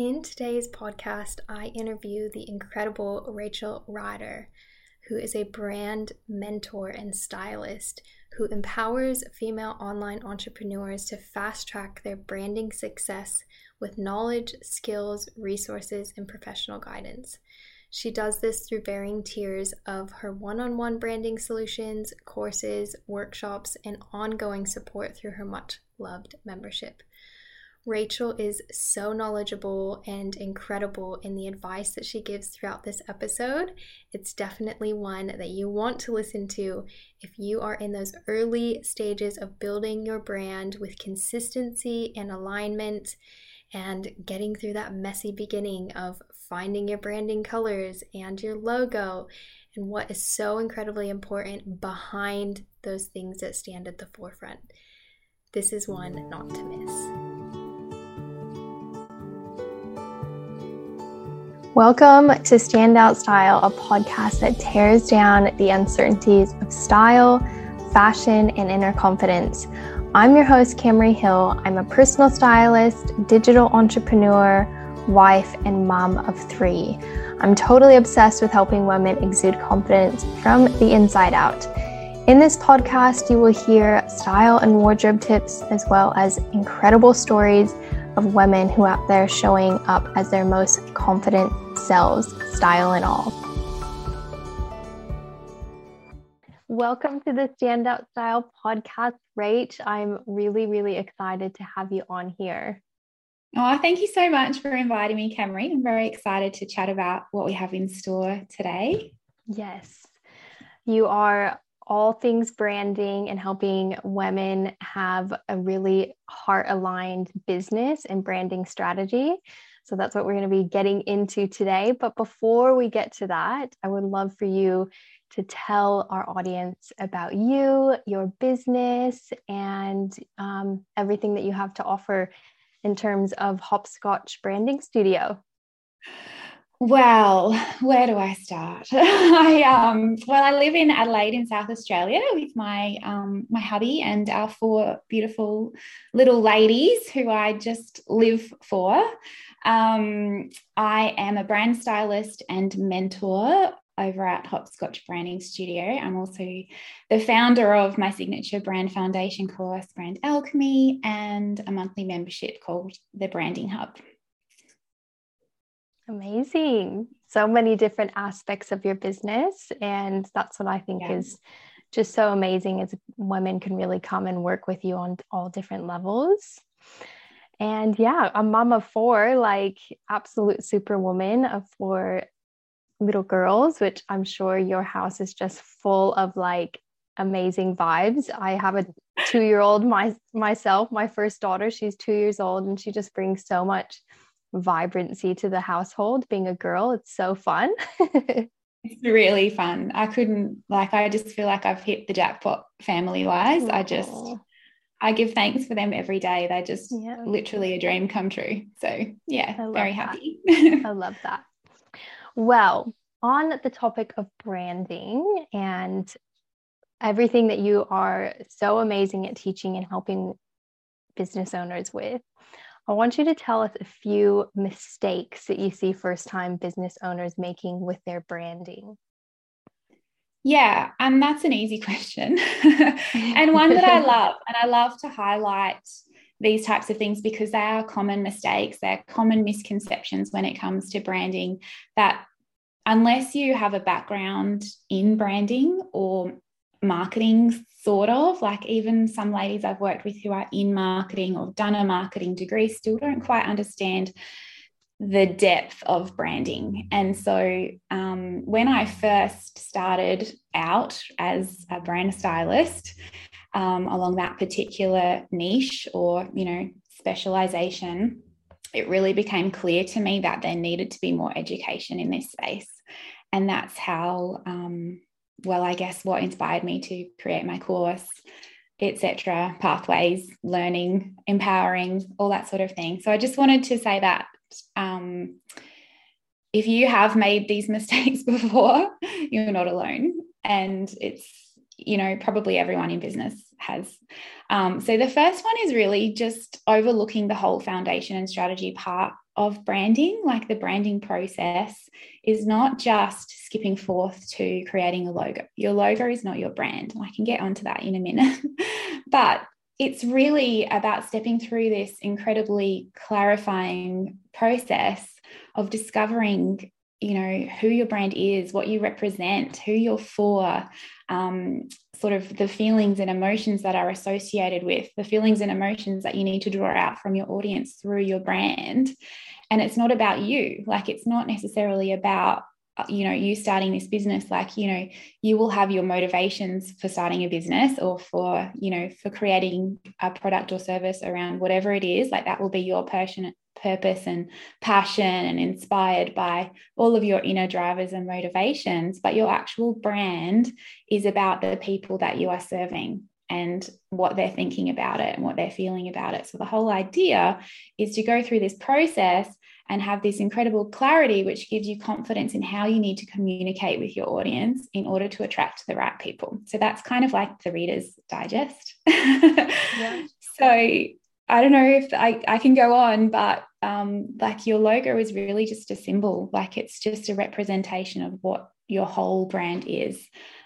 In today's podcast, I interview the incredible Rachel Reiter, who is a brand mentor and stylist who empowers female online entrepreneurs to fast track their branding success with knowledge, skills, resources, and professional guidance. She does this through varying tiers of her one on one branding solutions, courses, workshops, and ongoing support through her much loved membership. Rachel is so knowledgeable and incredible in the advice that she gives throughout this episode. It's definitely one that you want to listen to if you are in those early stages of building your brand with consistency and alignment and getting through that messy beginning of finding your branding colors and your logo and what is so incredibly important behind those things that stand at the forefront. This is one not to miss. Welcome to Standout Style, a podcast that tears down the uncertainties of style, fashion, and inner confidence. I'm your host, Camry Hill. I'm a personal stylist, digital entrepreneur, wife, and mom of three. I'm totally obsessed with helping women exude confidence from the inside out. In this podcast, you will hear style and wardrobe tips as well as incredible stories of women who are out there showing up as their most confident selves, style and all. Welcome to the Standout Style podcast, Rach. I'm really, really excited to have you on here. Oh, thank you so much for inviting me, Camry. I'm very excited to chat about what we have in store today. Yes. You are all things branding and helping women have a really heart aligned business and branding strategy. So that's what we're going to be getting into today. But before we get to that, I would love for you to tell our audience about you, your business, and um, everything that you have to offer in terms of Hopscotch Branding Studio. Well, where do I start? I um well, I live in Adelaide in South Australia with my um my hubby and our four beautiful little ladies who I just live for. Um, I am a brand stylist and mentor over at Hopscotch Branding Studio. I'm also the founder of my signature brand foundation course, Brand Alchemy, and a monthly membership called the Branding Hub. Amazing. So many different aspects of your business. And that's what I think yeah. is just so amazing is women can really come and work with you on all different levels. And yeah, a mom of four, like absolute superwoman of four little girls, which I'm sure your house is just full of like amazing vibes. I have a two year old my, myself, my first daughter, she's two years old, and she just brings so much vibrancy to the household being a girl it's so fun. It's really fun. I couldn't like i just feel like i've hit the jackpot family wise i just i give thanks for them every day. They're just yeah. literally a dream come true. So yeah very happy. I love that. Well on the topic of branding and everything that you are so amazing at teaching and helping business owners with I want you to tell us a few mistakes that you see first time business owners making with their branding. Yeah, and that's an easy question. and one that I love. And I love to highlight these types of things because they are common mistakes, they're common misconceptions when it comes to branding that unless you have a background in branding or marketing sort of like even some ladies I've worked with who are in marketing or done a marketing degree still don't quite understand the depth of branding. And so um, when I first started out as a brand stylist um, along that particular niche or, you know, specialization, it really became clear to me that there needed to be more education in this space. And that's how um, well, I guess what inspired me to create my course, etc., pathways, learning, empowering, all that sort of thing. So I just wanted to say that um, if you have made these mistakes before, you're not alone, and it's you know, probably everyone in business has. Um, so the first one is really just overlooking the whole foundation and strategy part of branding, like the branding process is not just skipping forth to creating a logo. Your logo is not your brand. I can get onto that in a minute. but it's really about stepping through this incredibly clarifying process of discovering you know who your brand is what you represent who you're for um, sort of the feelings and emotions that are associated with the feelings and emotions that you need to draw out from your audience through your brand. And it's not about you. Like it's not necessarily about uh, you know you starting this business. Like you know you will have your motivations for starting a business or for you know for creating a product or service around whatever it is. Like that will be your passionate purpose and passion and inspired by all of your inner drivers and motivations but your actual brand is about the people that you are serving and what they're thinking about it and what they're feeling about it so the whole idea is to go through this process and have this incredible clarity, which gives you confidence in how you need to communicate with your audience in order to attract the right people. So that's kind of like the Reader's Digest. yeah. So I don't know if I, I can go on, but um, like your logo is really just a symbol, like it's just a representation of what your whole brand is.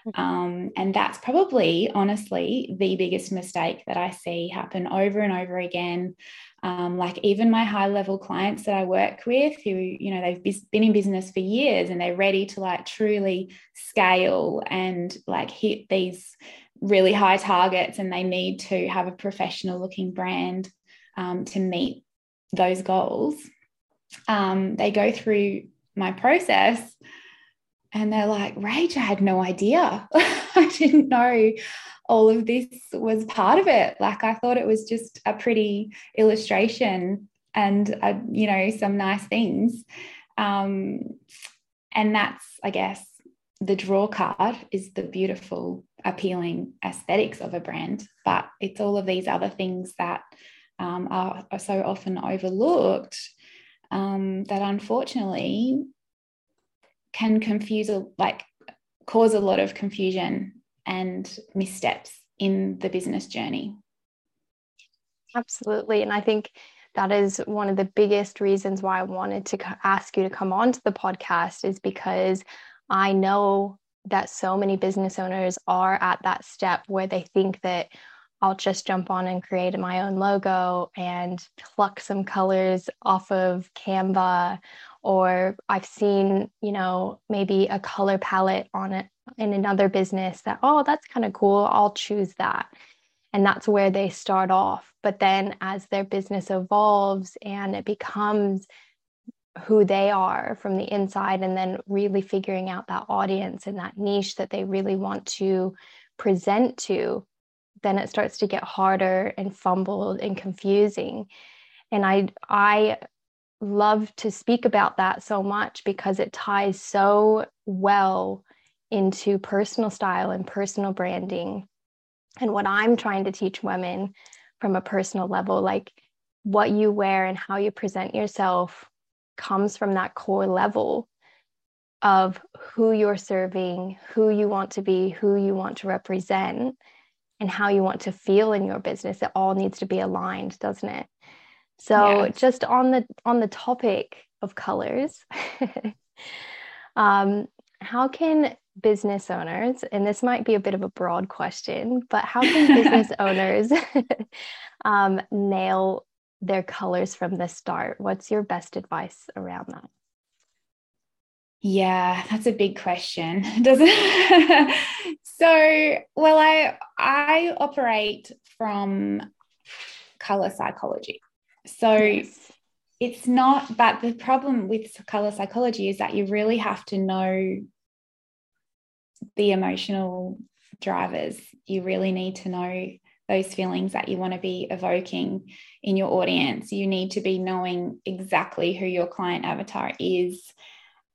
Mm-hmm. Um, and that's probably, honestly, the biggest mistake that I see happen over and over again. Um, like even my high level clients that I work with who, you know, they've been in business for years and they're ready to like truly scale and like hit these really high targets and they need to have a professional looking brand um, to meet those goals. Um, they go through my process and they're like, Rach, I had no idea. I didn't know all of this was part of it. Like I thought it was just a pretty illustration and a, you know some nice things. Um, and that's, I guess, the draw card is the beautiful, appealing aesthetics of a brand, but it's all of these other things that um, are, are, so often overlooked um, that unfortunately can confuse a, like cause a lot of confusion and missteps in the business journey. Absolutely. And I think that is one of the biggest reasons why I wanted to ask you to come on to the podcast is because I know that so many business owners are at that step where they think that I'll just jump on and create my own logo and pluck some colors off of Canva or I've seen, you know, maybe a color palette on it in another business that, oh, that's kind of cool. I'll choose that. And that's where they start off. But then as their business evolves and it becomes who they are from the inside, and then really figuring out that audience and that niche that they really want to present to, then it starts to get harder and fumbled and confusing. And I, I love to speak about that so much because it ties so well into personal style and personal branding. And what I'm trying to teach women from a personal level, like what you wear and how you present yourself, comes from that core level of who you're serving, who you want to be, who you want to represent, and how you want to feel in your business. It all needs to be aligned, doesn't it? So yes. just on the on the topic of colors, um, how can business owners, and this might be a bit of a broad question, but how can business owners um, nail their colors from the start? What's your best advice around that? Yeah, that's a big question, doesn't it? so, well, I I operate from color psychology. So yes. it's not, but the problem with color psychology is that you really have to know the emotional drivers. You really need to know those feelings that you want to be evoking in your audience. You need to be knowing exactly who your client avatar is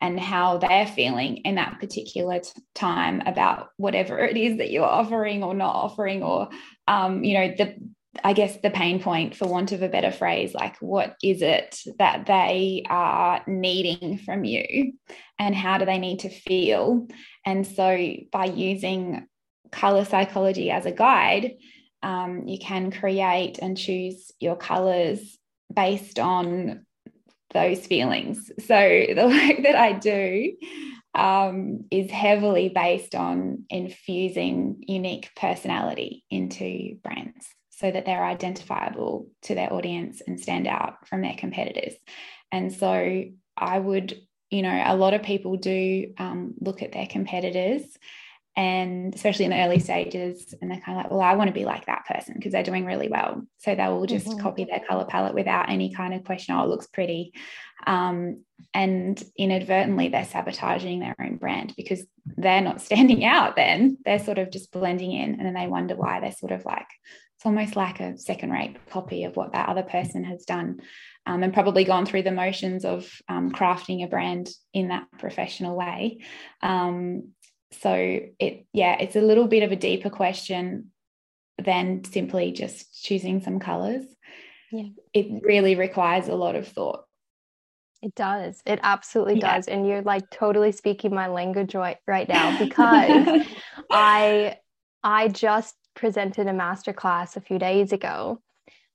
and how they're feeling in that particular t- time about whatever it is that you're offering or not offering or um, you know the I guess the pain point, for want of a better phrase, like what is it that they are needing from you and how do they need to feel? And so by using color psychology as a guide, um, you can create and choose your colors based on those feelings. So the work that I do um, is heavily based on infusing unique personality into brands so that they're identifiable to their audience and stand out from their competitors. And so I would, you know, a lot of people do um, look at their competitors and especially in the early stages and they're kind of like well i want to be like that person because they're doing really well. So they will just mm-hmm. copy their color palette without any kind of question oh it looks pretty. Um, and inadvertently they're sabotaging their own brand because they're not standing out then. They're sort of just blending in and then they wonder why they're sort of like it's almost like a second rate copy of what that other person has done um, and probably gone through the motions of um, crafting a brand in that professional way. Um, so it yeah it's a little bit of a deeper question than simply just choosing some colors yeah. It really requires a lot of thought. It does. It absolutely yeah. does. And you're like totally speaking my language right right now because i i just presented a masterclass a few days ago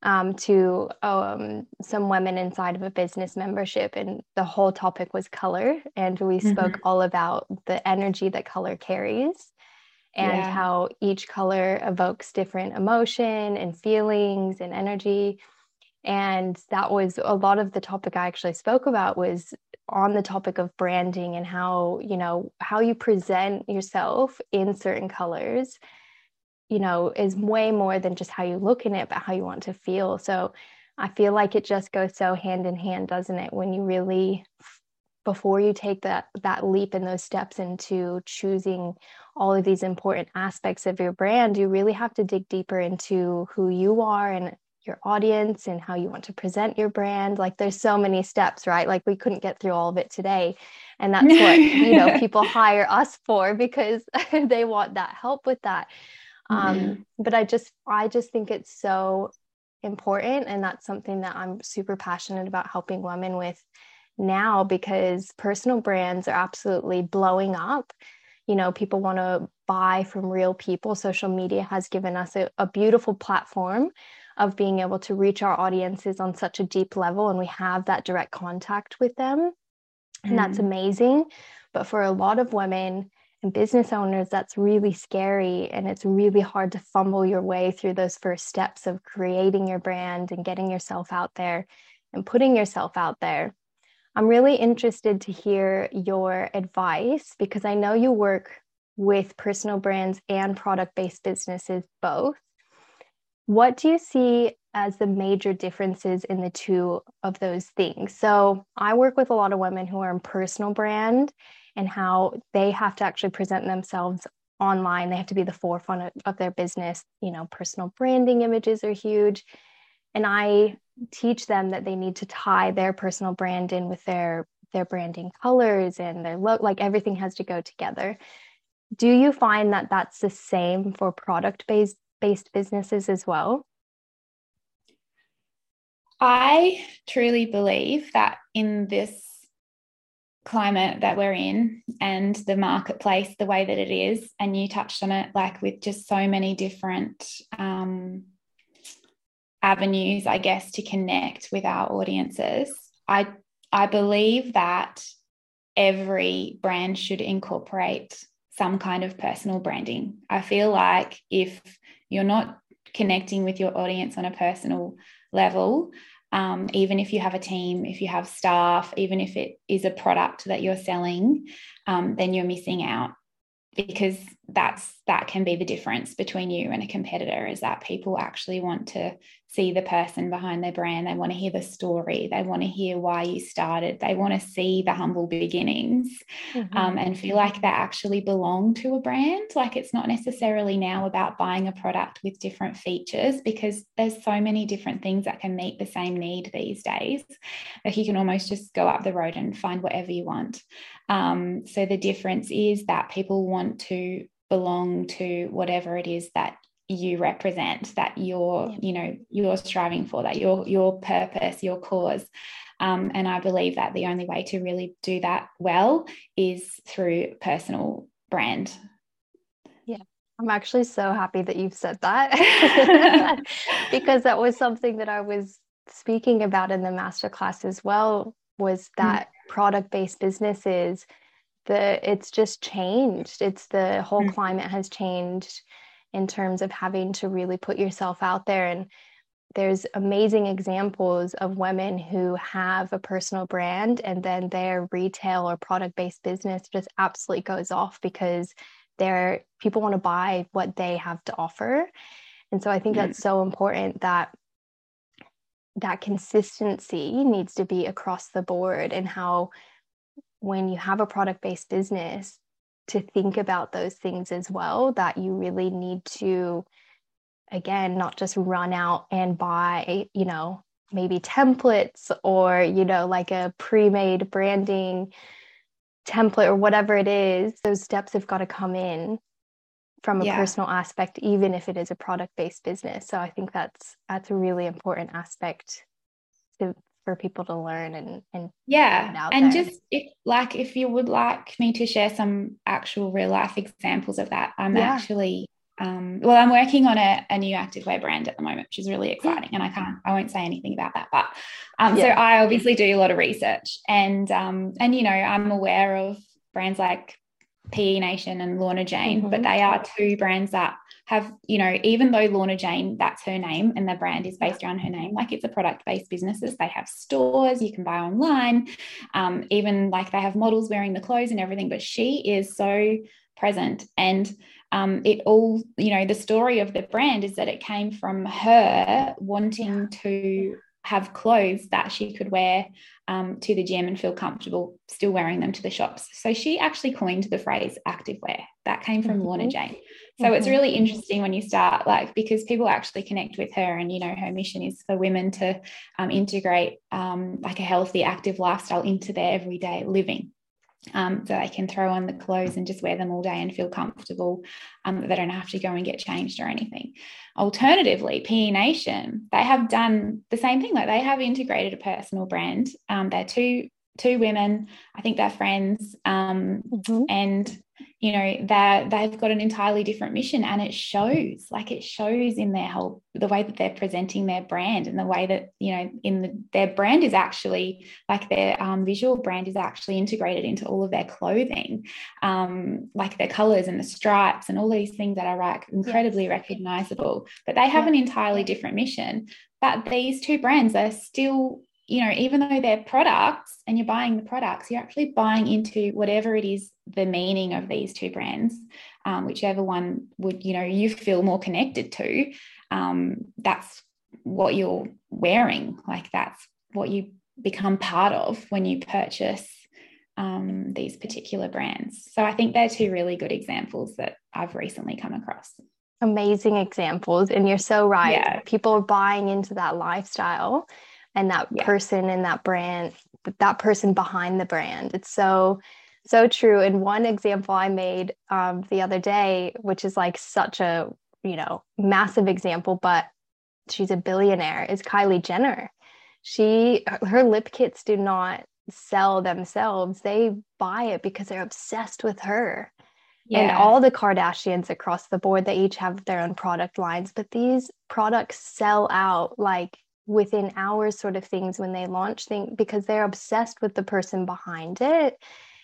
um, to um, some women inside of a business membership. And the whole topic was color. And we mm-hmm. spoke all about the energy that color carries and yeah. how each color evokes different emotion and feelings and energy. And that was a lot of the topic I actually spoke about was on the topic of branding and how, you know, how you present yourself in certain colors you know, is way more than just how you look in it, but how you want to feel. So I feel like it just goes so hand in hand, doesn't it? When you really before you take that that leap and those steps into choosing all of these important aspects of your brand, you really have to dig deeper into who you are and your audience and how you want to present your brand. Like there's so many steps, right? Like we couldn't get through all of it today. And that's what, you know, people hire us for because they want that help with that um, mm-hmm. but i just i just think it's so important and that's something that i'm super passionate about helping women with now because personal brands are absolutely blowing up you know people want to buy from real people social media has given us a, a beautiful platform of being able to reach our audiences on such a deep level and we have that direct contact with them and mm. that's amazing but for a lot of women and business owners, that's really scary. And it's really hard to fumble your way through those first steps of creating your brand and getting yourself out there and putting yourself out there. I'm really interested to hear your advice because I know you work with personal brands and product based businesses both. What do you see as the major differences in the two of those things? So, I work with a lot of women who are in personal brand and how they have to actually present themselves online. They have to be the forefront of, of their business. You know, personal branding images are huge. And I teach them that they need to tie their personal brand in with their their branding colors and their look like everything has to go together do you find that that's the same for product based based businesses as well i truly believe that in this climate that we're in and the marketplace the way that it is. And you touched on it like with just so many different um, avenues i guess to connect with our audiences. I i believe that every brand should incorporate some kind of personal branding. I feel like if you're not connecting with your audience on a personal level um, even if you have a team, if you have staff, even if it is a product that you're selling, um, then you're missing out because that's that can be the difference between you and a competitor is that people actually want to see the person behind their brand. They want to hear the story. They want to hear why you started. They want to see the humble beginnings mm-hmm. um, and feel like they actually belong to a brand. Like it's not necessarily now about buying a product with different features because there's so many different things that can meet the same need these days. Like you can almost just go up the road and find whatever you want. Um, so the difference is that people want to belong to whatever it is that you represent that you're yeah. you know you're striving for that your your purpose your cause um, and i believe that the only way to really do that well is through personal brand yeah I'm actually so happy that you've said that because that was something that I was speaking about in the masterclass as well was mm. that mm. product based businesses the it's just changed. It's the whole mm. climate has changed in terms of having to really put yourself out there. And there's amazing examples of women who have a personal brand and then their retail or product based business just absolutely goes off because they're people want to buy what they have to offer. And so i think that's so important that that consistency needs to be across the board and how when you have a product based business to think about those things as well that you really need to again not just run out and buy you know maybe templates or you know like a pre-made branding template or whatever it is those steps have got to come in from a yeah. personal aspect even if it is a product based business so i think that's that's a really important aspect to, for people to learn and and yeah and there. just if like if you would like me to share some actual real life examples of that i'm yeah. actually um, well i'm working on a, a new activewear brand at the moment which is really exciting and i can't i won't say anything about that but um, yeah. so i obviously do a lot of research and um, and you know i'm aware of brands like PE Nation and Lorna Jane, mm-hmm. but they are two brands that have, you know, even though Lorna Jane, that's her name and the brand is based around her name, like it's a product based businesses. They have stores you can buy online, um, even like they have models wearing the clothes and everything, but she is so present and um, it all you know the story of the brand is that it came from her wanting to have clothes that she could wear um, to the gym and feel comfortable still wearing them to the shops. So she actually coined the phrase active wear. That came from mm-hmm. Lorna Jane. So mm-hmm. it's really interesting when you start like because people actually connect with her and you know her mission is for women to um, integrate um, like a healthy active lifestyle into their everyday living um, so they can throw on the clothes and just wear them all day and feel comfortable. Um, they don't have to go and get changed or anything. Alternatively, PE Nation, they have done the same thing. Like they have integrated a personal brand. Um, they're two two women. I think they're friends, um, mm-hmm. and you know they they've got an entirely different mission and it shows like it shows in their whole the way that they're presenting their brand and the way that you know in the, their brand is actually like their um, visual brand is actually integrated into all of their clothing. Um, like their colors and the stripes and all these things that are like incredibly recognizable. But they have yeah. an entirely different mission. But these two brands are still you know, even though they're products and you're buying the products, you're actually buying into whatever it is the meaning of these two brands, um, whichever one would, you know, you feel more connected to. Um, that's what you're wearing. Like that's what you become part of when you purchase um, these particular brands. So I think they're two really good examples that I've recently come across. Amazing examples. And you're so right. Yeah. People are buying into that lifestyle and that yeah. person and that brand that person behind the brand. It's so so true. And one example i made um, the other day which is like such a you know massive example but she's a billionaire is kylie jenner. She her lip kits do not sell themselves. They buy it because they're obsessed with her. Yeah. and all the kardashians across the board they each have their own product lines but these products sell out like within hours sort of things when they launch things because they're obsessed with the person behind it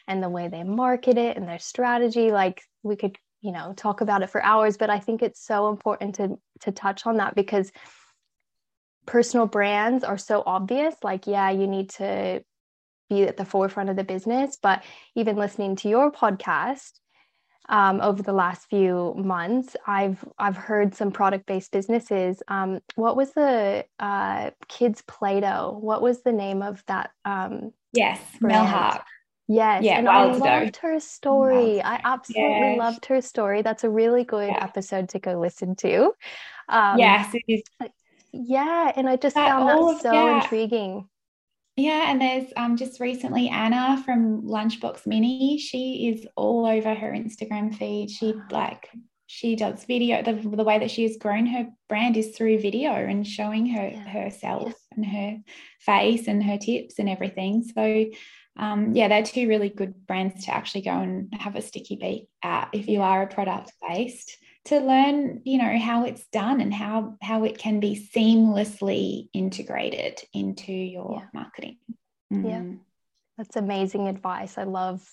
and the way they market it and their strategy like we could you know talk about it for hours but i think it's so important to to touch on that because personal brands are so obvious like yeah you need to be at the forefront of the business but even listening to your podcast um, over the last few months. I've I've heard some product based businesses. Um, what was the uh, kids Play-Doh? What was the name of that? Um, yes, Mel Hart. Yes, yeah, and I loved her story. I absolutely loved her story. That's a really good yeah. episode to go listen to. Um, yes, it is. Yeah, and I just that found that so intriguing. Yeah, and there's um just recently Anna from Lunchbox Mini. She is all over her Instagram feed. She like she does video. The, the way that she has grown her brand is through video and showing her yeah. herself yeah. and her face and her tips and everything. So um, yeah, they're two really good brands to actually go and have a sticky beat at if you are a product based to learn you know how it's done and how how it can be seamlessly integrated into your yeah. marketing. Mm. yeah that's amazing advice. I love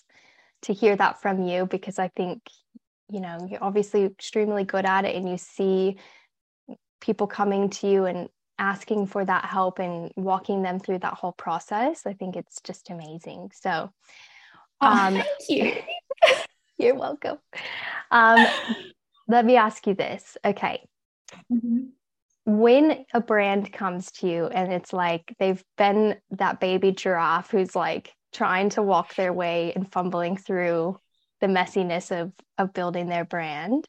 to hear that from you because i think you know you're obviously extremely good at it and you see people coming to you and asking for that help and walking them through that whole process. I think it's just amazing. So oh, um oh, thank you. You're welcome. Um let me ask you this. Okay. Mm-hmm. when a brand comes to you and it's like they've been that baby giraffe who's like trying to walk their way and fumbling through the messiness of of building their brand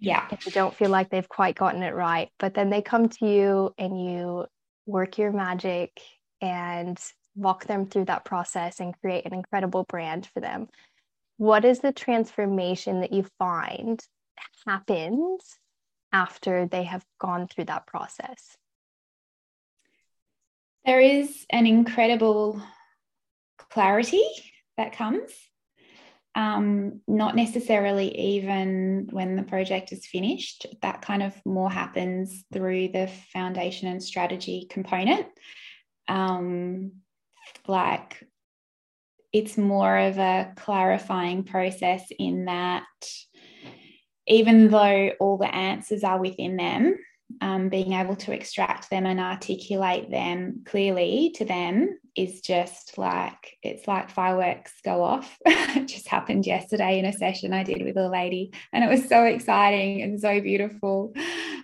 yeah. if they don't feel like they've quite gotten it right but then they come to you and you work your magic and walk them through that process and create an incredible brand for them. What is the transformation that you find happens after they have gone through that process there is an incredible clarity that comes um, not necessarily even when the project is finished. That kind of more happens through the foundation and strategy component. Um, like it's more of a clarifying process in that even though all the answers are within them, um, being able to extract them and articulate them clearly to them is just like it's like fireworks go off. it just happened yesterday in a session I did with a lady, and it was so exciting and so beautiful.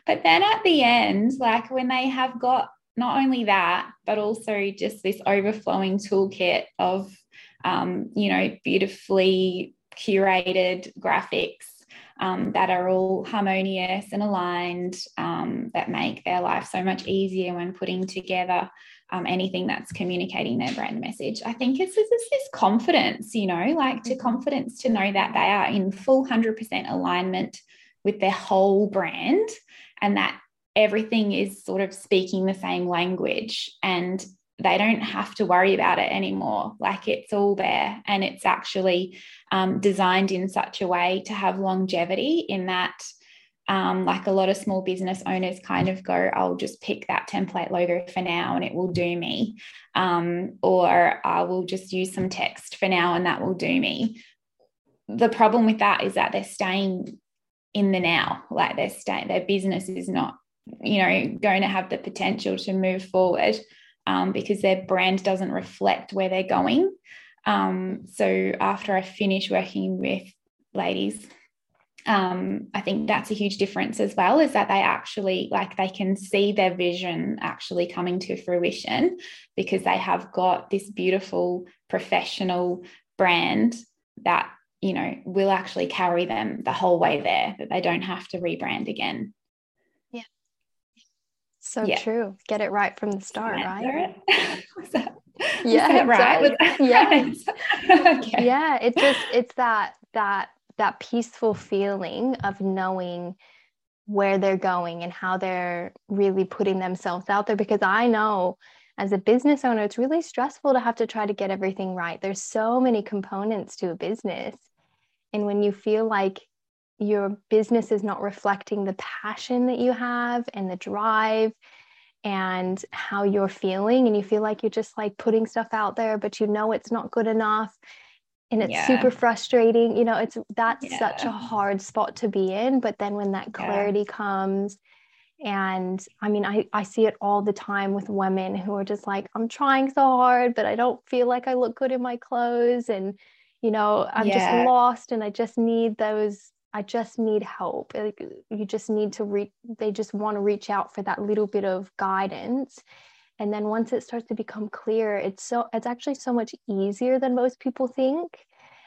But then at the end, like when they have got not only that, but also just this overflowing toolkit of, um, you know, beautifully curated graphics um, that are all harmonious and aligned um, that make their life so much easier when putting together um, anything that's communicating their brand message. I think it's, it's this confidence, you know, like to mm-hmm. confidence to know that they are in full 100% alignment with their whole brand and that everything is sort of speaking the same language and they don't have to worry about it anymore. Like it's all there and it's actually um, designed in such a way to have longevity in that. Um, like a lot of small business owners kind of go, I'll just pick that template logo for now and it will do me. Um, or I will just use some text for now and that will do me. The problem with that is that they're staying in the now, like they're staying, their business is not, you know, going to have the potential to move forward um, because their brand doesn't reflect where they're going. Um, so after I finish working with ladies, um, I think that's a huge difference as well, is that they actually like they can see their vision actually coming to fruition because they have got this beautiful professional brand that you know will actually carry them the whole way there that they don't have to rebrand again so yeah. true. Get it right from the start, right? That, yeah, right? Yeah. okay. Yeah, it just it's that that that peaceful feeling of knowing where they're going and how they're really putting themselves out there because I know as a business owner it's really stressful to have to try to get everything right. There's so many components to a business. And when you feel like your business is not reflecting the passion that you have and the drive and how you're feeling and you feel like you're just like putting stuff out there but you know it's not good enough and it's yeah. super frustrating you know it's that's yeah. such a hard spot to be in but then when that clarity yeah. comes and i mean I, I see it all the time with women who are just like i'm trying so hard but i don't feel like i look good in my clothes and you know i'm just lost and i just need those I just need help. Like you just need to reach, they just want to reach out for that little bit of guidance. And then once it starts to become clear, it's so, it's actually so much easier than most people think.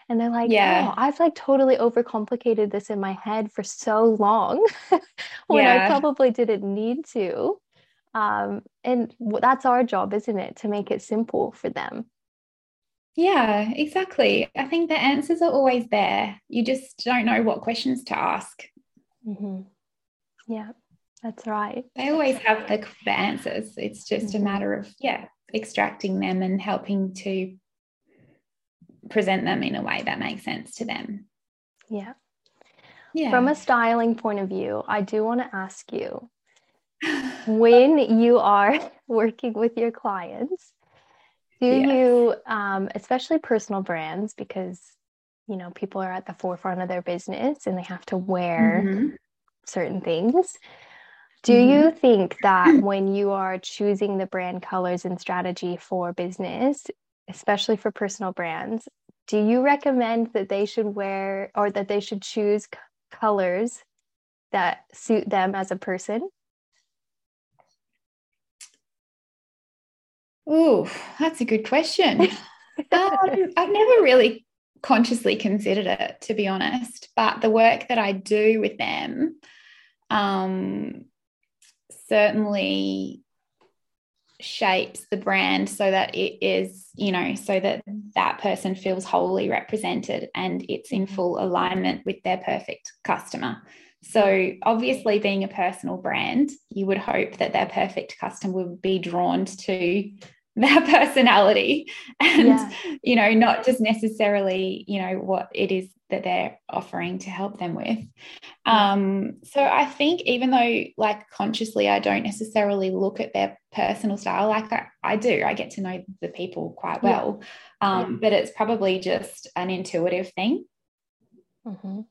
And they're like, yeah, oh, I've like totally overcomplicated this in my head for so long when yeah. I probably didn't need to. Um, and that's our job, isn't it? To make it simple for them. Yeah, exactly. I think the answers are always there. You just don't know what questions to ask. Mm-hmm. Yeah, that's right. They always have the, the answers. It's just mm-hmm. a matter of, yeah, extracting them and helping to present them in a way that makes sense to them. Yeah. yeah. from a styling point of view, I do want to ask you when you are working with your clients, do yes. you, um, especially personal brands, because you know people are at the forefront of their business and they have to wear mm-hmm. certain things. Do mm-hmm. you think that when you are choosing the brand colors and strategy for business, especially for personal brands, do you recommend that they should wear or that they should choose c- colors that suit them as a person? Oh, that's a good question. um, I've never really consciously considered it, to be honest. But the work that I do with them um, certainly shapes the brand so that it is, you know, so that that person feels wholly represented and it's in full alignment with their perfect customer. So, obviously, being a personal brand, you would hope that their perfect customer would be drawn to their personality and, yeah. you know, not just necessarily, you know, what it is that they're offering to help them with. Um, so I think even though like consciously I don't necessarily look at their personal style, like I, I do, I get to know the people quite well. Yeah. Um, but it's probably just an intuitive thing. Mm-hmm.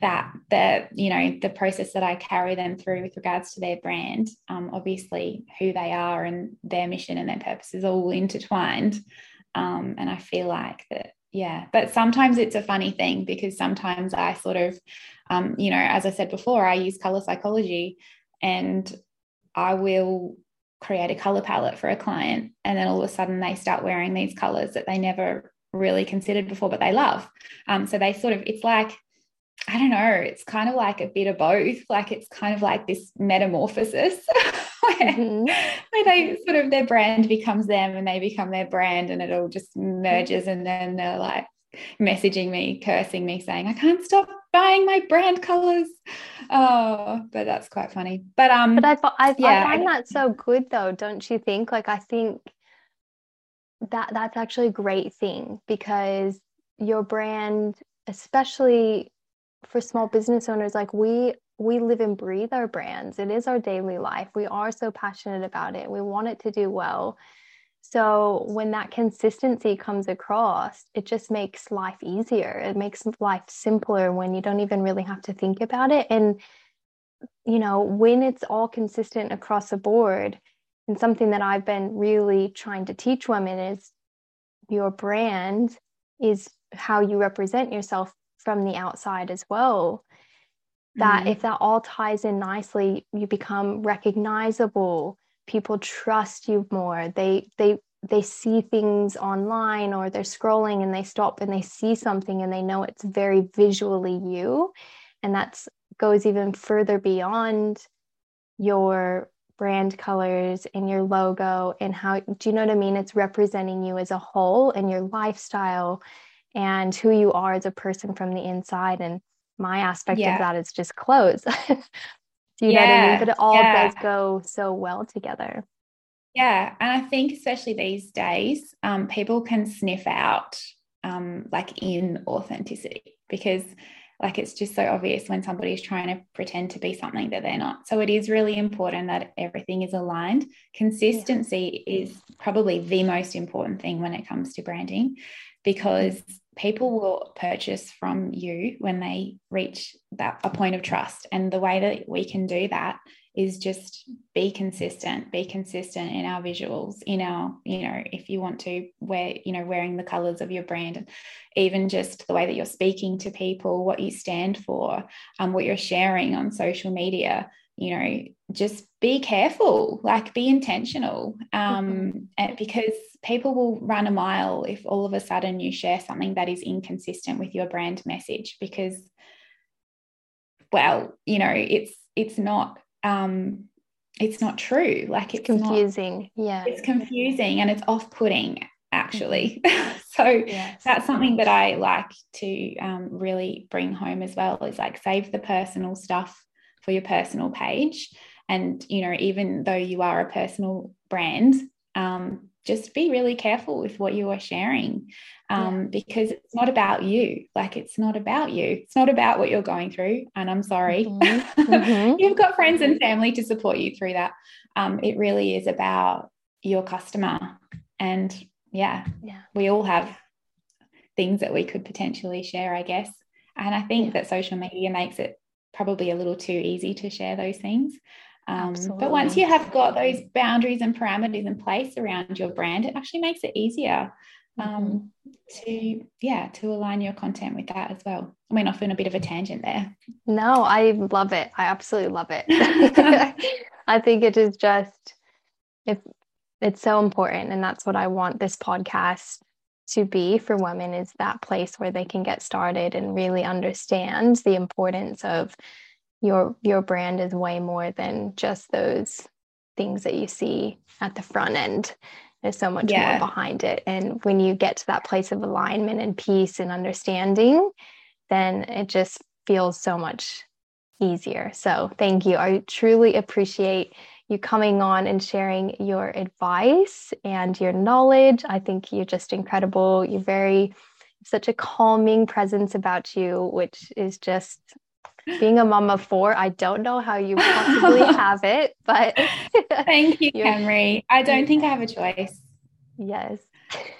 That the you know the process that I carry them through with regards to their brand, um, obviously who they are and their mission and their purpose is all intertwined, um, and I feel like that yeah but sometimes it's a funny thing because sometimes i sort of um, you know as i said before i use color psychology and i will create a color palette for a client and then all of a sudden they start wearing these colors that they never really considered before but they love. Um, so they sort of it's like i don't know it's kind of like a bit of both like it's kind of like this metamorphosis where, mm-hmm. where they sort of their brand becomes them and they become their brand and it all just merges and then they're like messaging me, cursing me, saying, I can't stop buying my brand colors. Oh, but that's quite funny. But um But I I, yeah, I find that so good though, don't you think? Like I think that that's actually a great thing because your brand, especially for small business owners, like we we live and breathe our brands. It is our daily life. We are so passionate about it. We want it to do well. So when that consistency comes across, it just makes life easier. It makes life simpler when you don't even really have to think about it. And, you know, when it's all consistent across the board, and something that I've been really trying to teach women is your brand is how you represent yourself from the outside as well that mm-hmm. if that all ties in nicely you become recognizable people trust you more they they they see things online or they're scrolling and they stop and they see something and they know it's very visually you and that goes even further beyond your brand colors and your logo and how do you know what I mean? It's representing you as a whole and your lifestyle and who you are as a person from the inside. And my aspect yeah. of that is just clothes. Do you yeah. know what I mean? But it all yeah. does go so well together. Yeah. And I think, especially these days, um, people can sniff out um, like in authenticity because like it's just so obvious when somebody is trying to pretend to be something that they're not. So it is really important that everything is aligned. Consistency yeah. is probably the most important thing when it comes to branding because people will purchase from you when they reach that a point of trust. And the way that we can do that is just be consistent be consistent in our visuals in our you know if you want to wear you know wearing the colors of your brand even just the way that you're speaking to people what you stand for um, what you're sharing on social media you know just be careful like be intentional um, mm-hmm. because people will run a mile if all of a sudden you share something that is inconsistent with your brand message because well you know it's it's not um it's not true like it's, it's confusing not, yeah it's confusing and it's off-putting actually mm-hmm. so yes. that's something that i like to um, really bring home as well is like save the personal stuff for your personal page and you know even though you are a personal brand um, just be really careful with what you are sharing um, yeah. because it's not about you. Like, it's not about you. It's not about what you're going through. And I'm sorry. Mm-hmm. mm-hmm. You've got friends and family to support you through that. Um, it really is about your customer. And yeah, yeah, we all have things that we could potentially share, I guess. And I think yeah. that social media makes it probably a little too easy to share those things. Um, but once you have got those boundaries and parameters in place around your brand, it actually makes it easier um, mm-hmm. to yeah to align your content with that as well. I went off in a bit of a tangent there. No, I love it. I absolutely love it. I think it is just if it's so important, and that's what I want this podcast to be for women is that place where they can get started and really understand the importance of your your brand is way more than just those things that you see at the front end. There's so much yeah. more behind it. And when you get to that place of alignment and peace and understanding then it just feels so much easier. So thank you. I truly appreciate you coming on and sharing your advice and your knowledge i think you're just incredible you're very such a calming presence about you which is just being a mom of four, I don't know how you possibly have it, but thank you, Camry. I don't think I have a choice. Yes.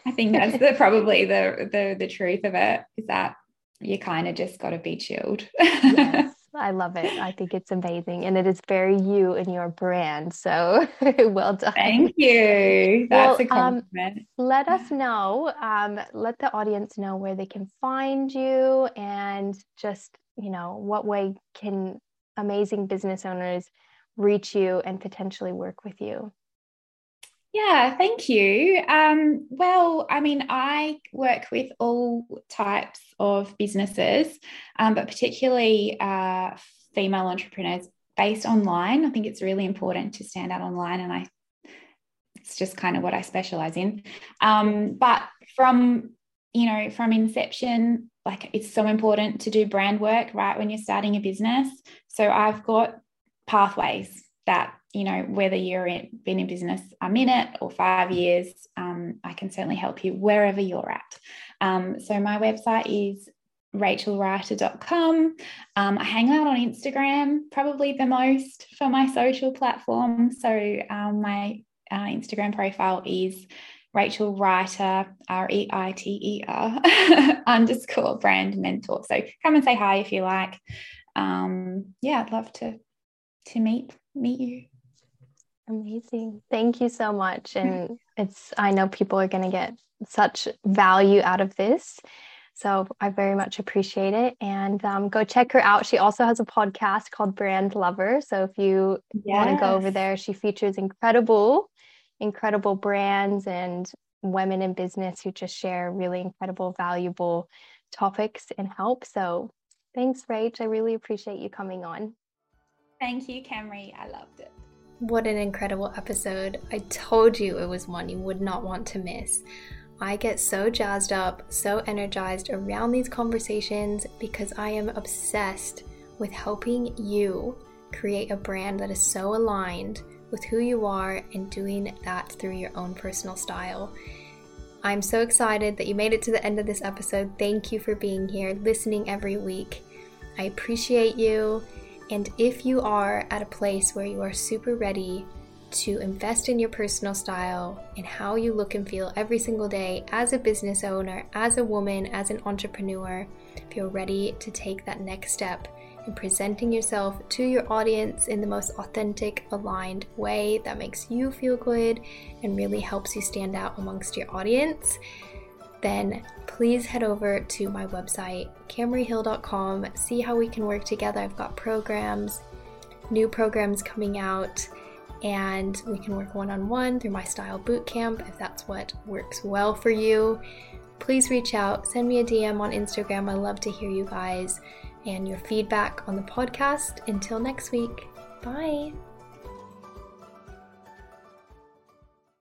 I think that's the, probably the, the the truth of it is that you kind of just got to be chilled. yes, I love it. I think it's amazing, and it is very you and your brand. So well done. Thank you. That's well, a um, compliment. Um, let us know. Um, let the audience know where they can find you, and just you know, what way can amazing business owners reach you and potentially work with you? Yeah, thank you. Um, well, I mean, I work with all types of businesses, um, but particularly uh, female entrepreneurs based online. I think it's really important to stand out online, and I it's just kind of what I specialize in. Um, but from you know, from inception like it's so important to do brand work right when you're starting a business so i've got pathways that you know whether you're in, been in business a minute or five years um, i can certainly help you wherever you're at um, so my website is rachelreiter.com. Um, I hang out on Instagram, probably the most for my social platform. So um, my uh, Instagram profile is Rachel Reiter, R E I T E R underscore brand mentor. So come and say hi if you like. Um, yeah, I'd love to to meet meet you. Amazing. Thank you so much. And it's I know people are gonna get such value out of this. So I very much appreciate it. And um, go check her out. She also has a podcast called Brand Lover. So if you yes. want to go over there, she features incredible incredible brands and women in business who just share really incredible, valuable topics and help. So thanks, Rach. I really appreciate you coming on. Thank you, Camry. I loved it. What an incredible episode. I told you it was one you would not want to miss. I get so jazzed up, so energized around these conversations because I am obsessed with helping you create a brand that is so aligned with who you are and doing that through your own personal style. I'm so excited that you made it to the end of this episode. Thank you for being here, listening every week. I appreciate you. And if you are at a place where you are super ready to invest in your personal style and how you look and feel every single day as a business owner, as a woman, as an entrepreneur, if you're ready to take that next step, in presenting yourself to your audience in the most authentic, aligned way that makes you feel good and really helps you stand out amongst your audience, then please head over to my website, camryhill.com, see how we can work together. I've got programs, new programs coming out, and we can work one on one through my style bootcamp if that's what works well for you. Please reach out, send me a DM on Instagram. I love to hear you guys and your feedback on the podcast. Until next week, bye.